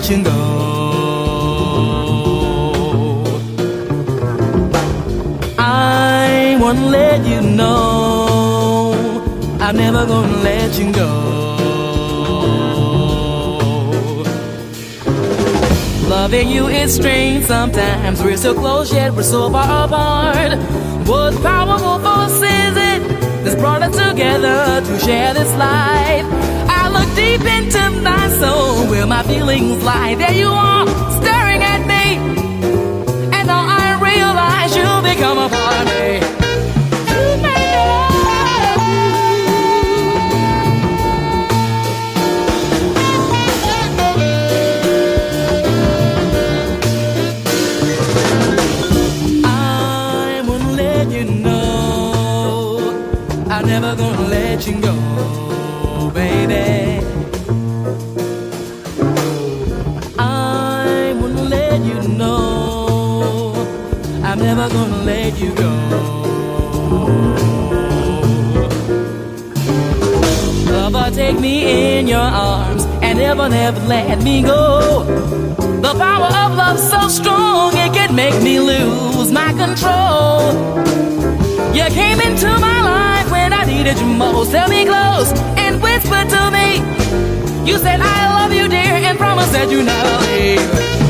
Let you go. I wanna let you know I'm never gonna let you go. Loving you is strange sometimes. We're so close yet we're so far apart. What powerful force is it that's brought us together to share this life? deep into my soul where my feelings lie. There you are, staring at me. And now I realize you've become a part of me. I won't let you know. I'm never gonna let you go, baby. never gonna let you go. Lover, take me in your arms and never, never let me go. The power of love so strong it can make me lose my control. You came into my life when I needed you most. Held me close and whispered to me. You said I love you, dear, and promised that you'd never leave.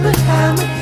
My hands up